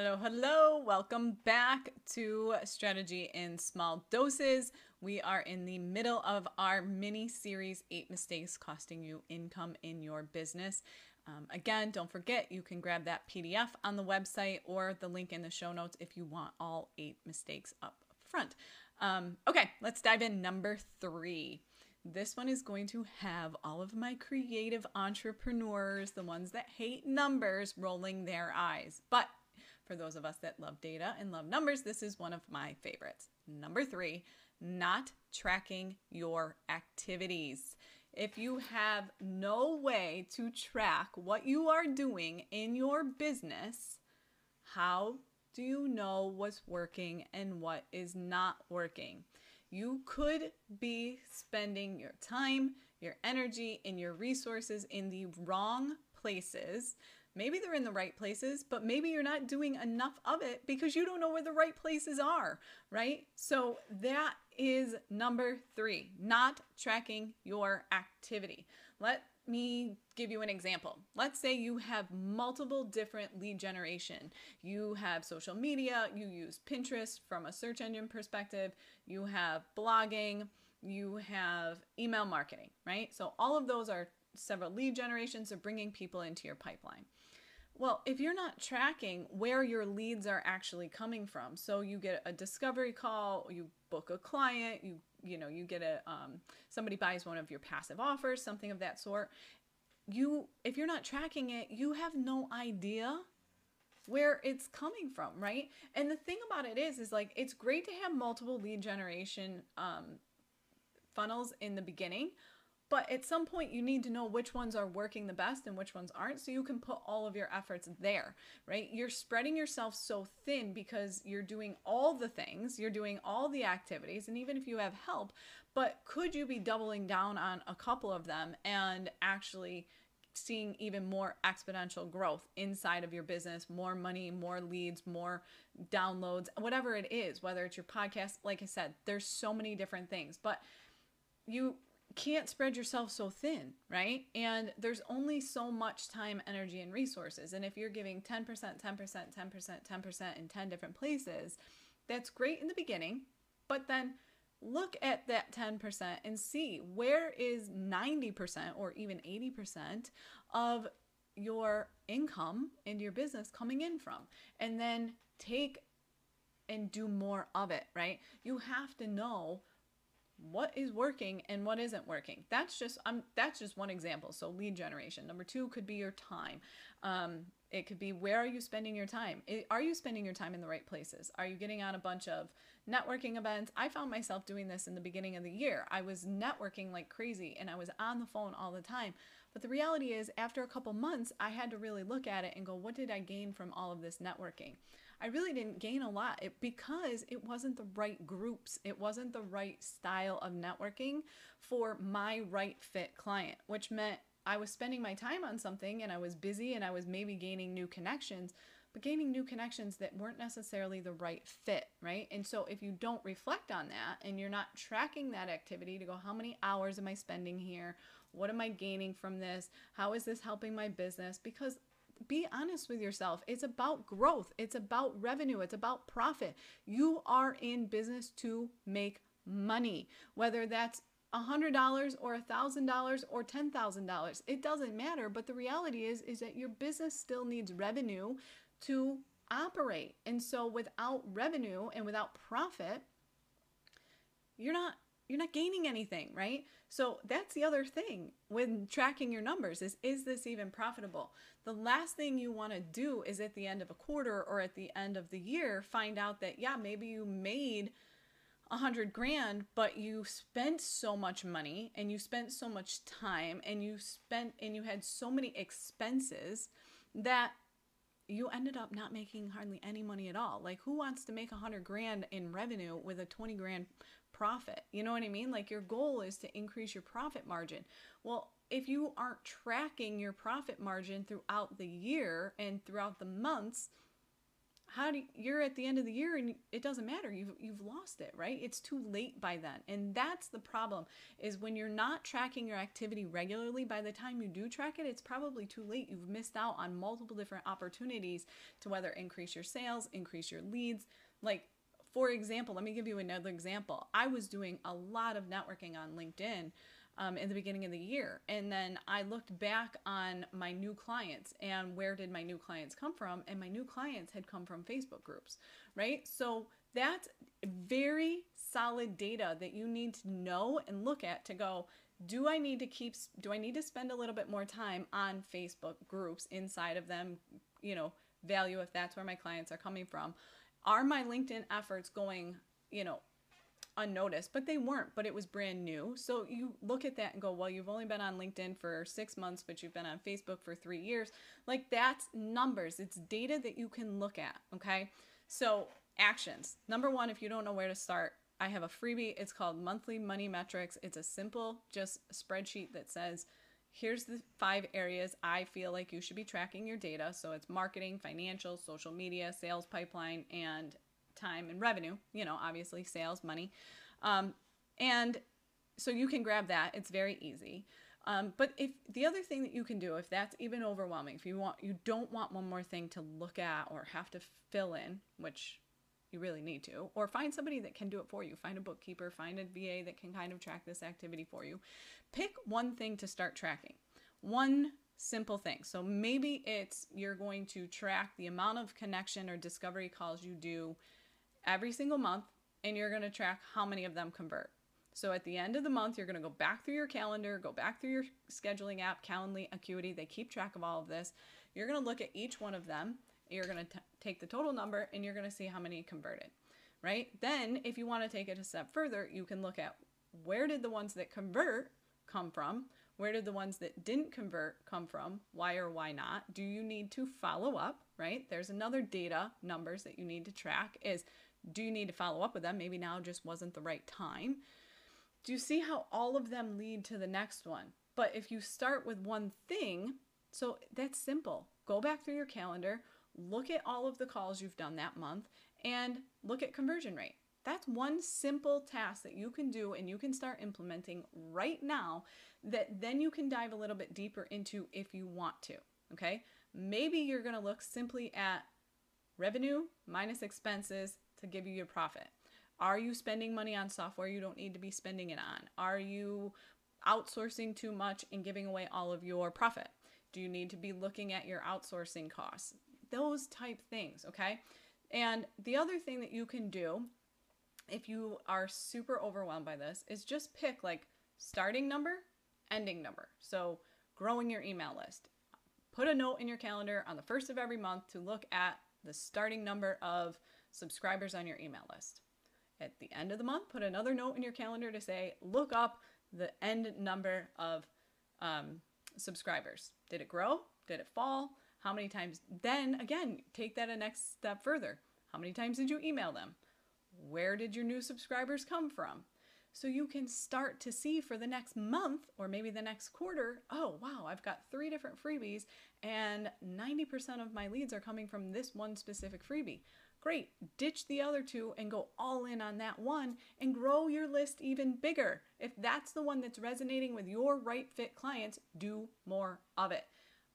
Hello, hello. Welcome back to Strategy in Small Doses. We are in the middle of our mini series Eight Mistakes Costing You Income in Your Business. Um, again, don't forget you can grab that PDF on the website or the link in the show notes if you want all eight mistakes up front. Um, okay, let's dive in. Number three. This one is going to have all of my creative entrepreneurs, the ones that hate numbers, rolling their eyes. But for those of us that love data and love numbers, this is one of my favorites. Number three, not tracking your activities. If you have no way to track what you are doing in your business, how do you know what's working and what is not working? You could be spending your time, your energy, and your resources in the wrong places maybe they're in the right places, but maybe you're not doing enough of it because you don't know where the right places are, right? So that is number three, not tracking your activity. Let me give you an example. Let's say you have multiple different lead generation. You have social media, you use Pinterest from a search engine perspective, you have blogging, you have email marketing, right? So all of those are several lead generations of bringing people into your pipeline. Well, if you're not tracking where your leads are actually coming from, so you get a discovery call, you book a client, you you know, you get a um, somebody buys one of your passive offers, something of that sort. You, if you're not tracking it, you have no idea where it's coming from, right? And the thing about it is, is like it's great to have multiple lead generation um, funnels in the beginning, but at some point, you need to know which ones are working the best and which ones aren't, so you can put all of your efforts there, right? You're spreading yourself so thin because you're doing all the things, you're doing all the activities, and even if you have help, but could you be doubling down on a couple of them and actually seeing even more exponential growth inside of your business, more money, more leads, more downloads, whatever it is, whether it's your podcast, like I said, there's so many different things, but you can't spread yourself so thin, right? And there's only so much time, energy, and resources. And if you're giving 10%, 10%, 10%, 10% in 10 different places, that's great in the beginning, but then look at that 10% and see where is 90% or even 80% of your income in your business coming in from. And then take and do more of it, right? You have to know what is working and what isn't working. That's just i'm that's just one example. So lead generation. Number two could be your time. Um, it could be where are you spending your time? It, are you spending your time in the right places? Are you getting on a bunch of networking events? I found myself doing this in the beginning of the year. I was networking like crazy and i was on the phone all the time. But the reality is after a couple months i had to really look at it and go what did i gain from all of this networking I really didn't gain a lot because it wasn't the right groups. It wasn't the right style of networking for my right fit client, which meant I was spending my time on something and I was busy and I was maybe gaining new connections, but gaining new connections that weren't necessarily the right fit, right? And so if you don't reflect on that and you're not tracking that activity to go, how many hours am I spending here? What am I gaining from this? How is this helping my business? Because be honest with yourself. It's about growth, it's about revenue, it's about profit. You are in business to make money, whether that's $100 or $1000 or $10,000 it doesn't matter but the reality is is that your business still needs revenue to operate and so without revenue and without profit you're not you're not gaining anything, right? So that's the other thing when tracking your numbers is is this even profitable? The last thing you want to do is at the end of a quarter or at the end of the year find out that yeah, maybe you made a hundred grand, but you spent so much money and you spent so much time and you spent and you had so many expenses that you ended up not making hardly any money at all. Like, who wants to make a hundred grand in revenue with a 20 grand profit? You know what I mean? Like, your goal is to increase your profit margin. Well, if you aren't tracking your profit margin throughout the year and throughout the months, how do you, you're at the end of the year and it doesn't matter you've you've lost it right it's too late by then and that's the problem is when you're not tracking your activity regularly by the time you do track it it's probably too late you've missed out on multiple different opportunities to whether increase your sales increase your leads like for example let me give you another example i was doing a lot of networking on linkedin um, in the beginning of the year. And then I looked back on my new clients and where did my new clients come from? And my new clients had come from Facebook groups, right? So that's very solid data that you need to know and look at to go, do I need to keep, do I need to spend a little bit more time on Facebook groups inside of them, you know, value if that's where my clients are coming from? Are my LinkedIn efforts going, you know, unnoticed, but they weren't, but it was brand new. So you look at that and go, well, you've only been on LinkedIn for six months, but you've been on Facebook for three years. Like that's numbers, it's data that you can look at. Okay. So actions. Number one, if you don't know where to start, I have a freebie. It's called Monthly Money Metrics. It's a simple, just spreadsheet that says, here's the five areas I feel like you should be tracking your data. So it's marketing, financial, social media, sales pipeline, and time and revenue, you know, obviously sales, money. Um, and so you can grab that. It's very easy. Um, but if the other thing that you can do, if that's even overwhelming, if you want, you don't want one more thing to look at or have to fill in, which you really need to, or find somebody that can do it for you. Find a bookkeeper, find a VA that can kind of track this activity for you. Pick one thing to start tracking. One simple thing. So maybe it's you're going to track the amount of connection or discovery calls you do every single month and you're going to track how many of them convert. So at the end of the month, you're going to go back through your calendar, go back through your scheduling app, Calendly, Acuity. They keep track of all of this. You're going to look at each one of them. You're going to take the total number and you're going to see how many converted, right? Then, if you want to take it a step further, you can look at where did the ones that convert come from? Where did the ones that didn't convert come from? Why or why not? Do you need to follow up, right? There's another data numbers that you need to track is do you need to follow up with them? Maybe now just wasn't the right time. Do you see how all of them lead to the next one? But if you start with one thing, so that's simple. Go back through your calendar, look at all of the calls you've done that month, and look at conversion rate. That's one simple task that you can do and you can start implementing right now that then you can dive a little bit deeper into if you want to. Okay. Maybe you're going to look simply at revenue minus expenses to give you your profit? Are you spending money on software you don't need to be spending it on? Are you outsourcing too much and giving away all of your profit? Do you need to be looking at your outsourcing costs? Those type things, okay? And the other thing that you can do if you are super overwhelmed by this is just pick like starting number, ending number. So, growing your email list. Put a note in your calendar on the first of every month to look at the starting number of subscribers on your email list. At the end of the month, put another note in your calendar to say, look up the end number of um, subscribers. Did it grow? Did it fall? How many times? Then again, take that a next step further. How many times did you email them? Where did your new subscribers come from? So you can start to see for the next month or maybe the next quarter, oh, wow, I've got three different freebies and 90% of my leads are coming from this one specific freebie. Great, ditch the other two and go all in on that one and grow your list even bigger. If that's the one that's resonating with your right fit clients, do more of it.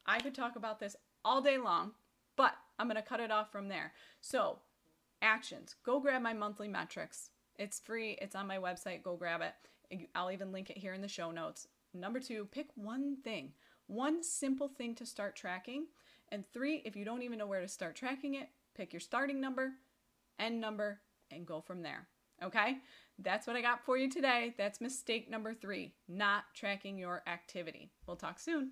I could talk about this all day long, but I'm going to cut it off from there. So, actions go grab my monthly metrics. It's free, it's on my website. Go grab it. I'll even link it here in the show notes. Number two, pick one thing, one simple thing to start tracking. And three, if you don't even know where to start tracking it, pick your starting number, end number, and go from there. Okay? That's what I got for you today. That's mistake number three not tracking your activity. We'll talk soon.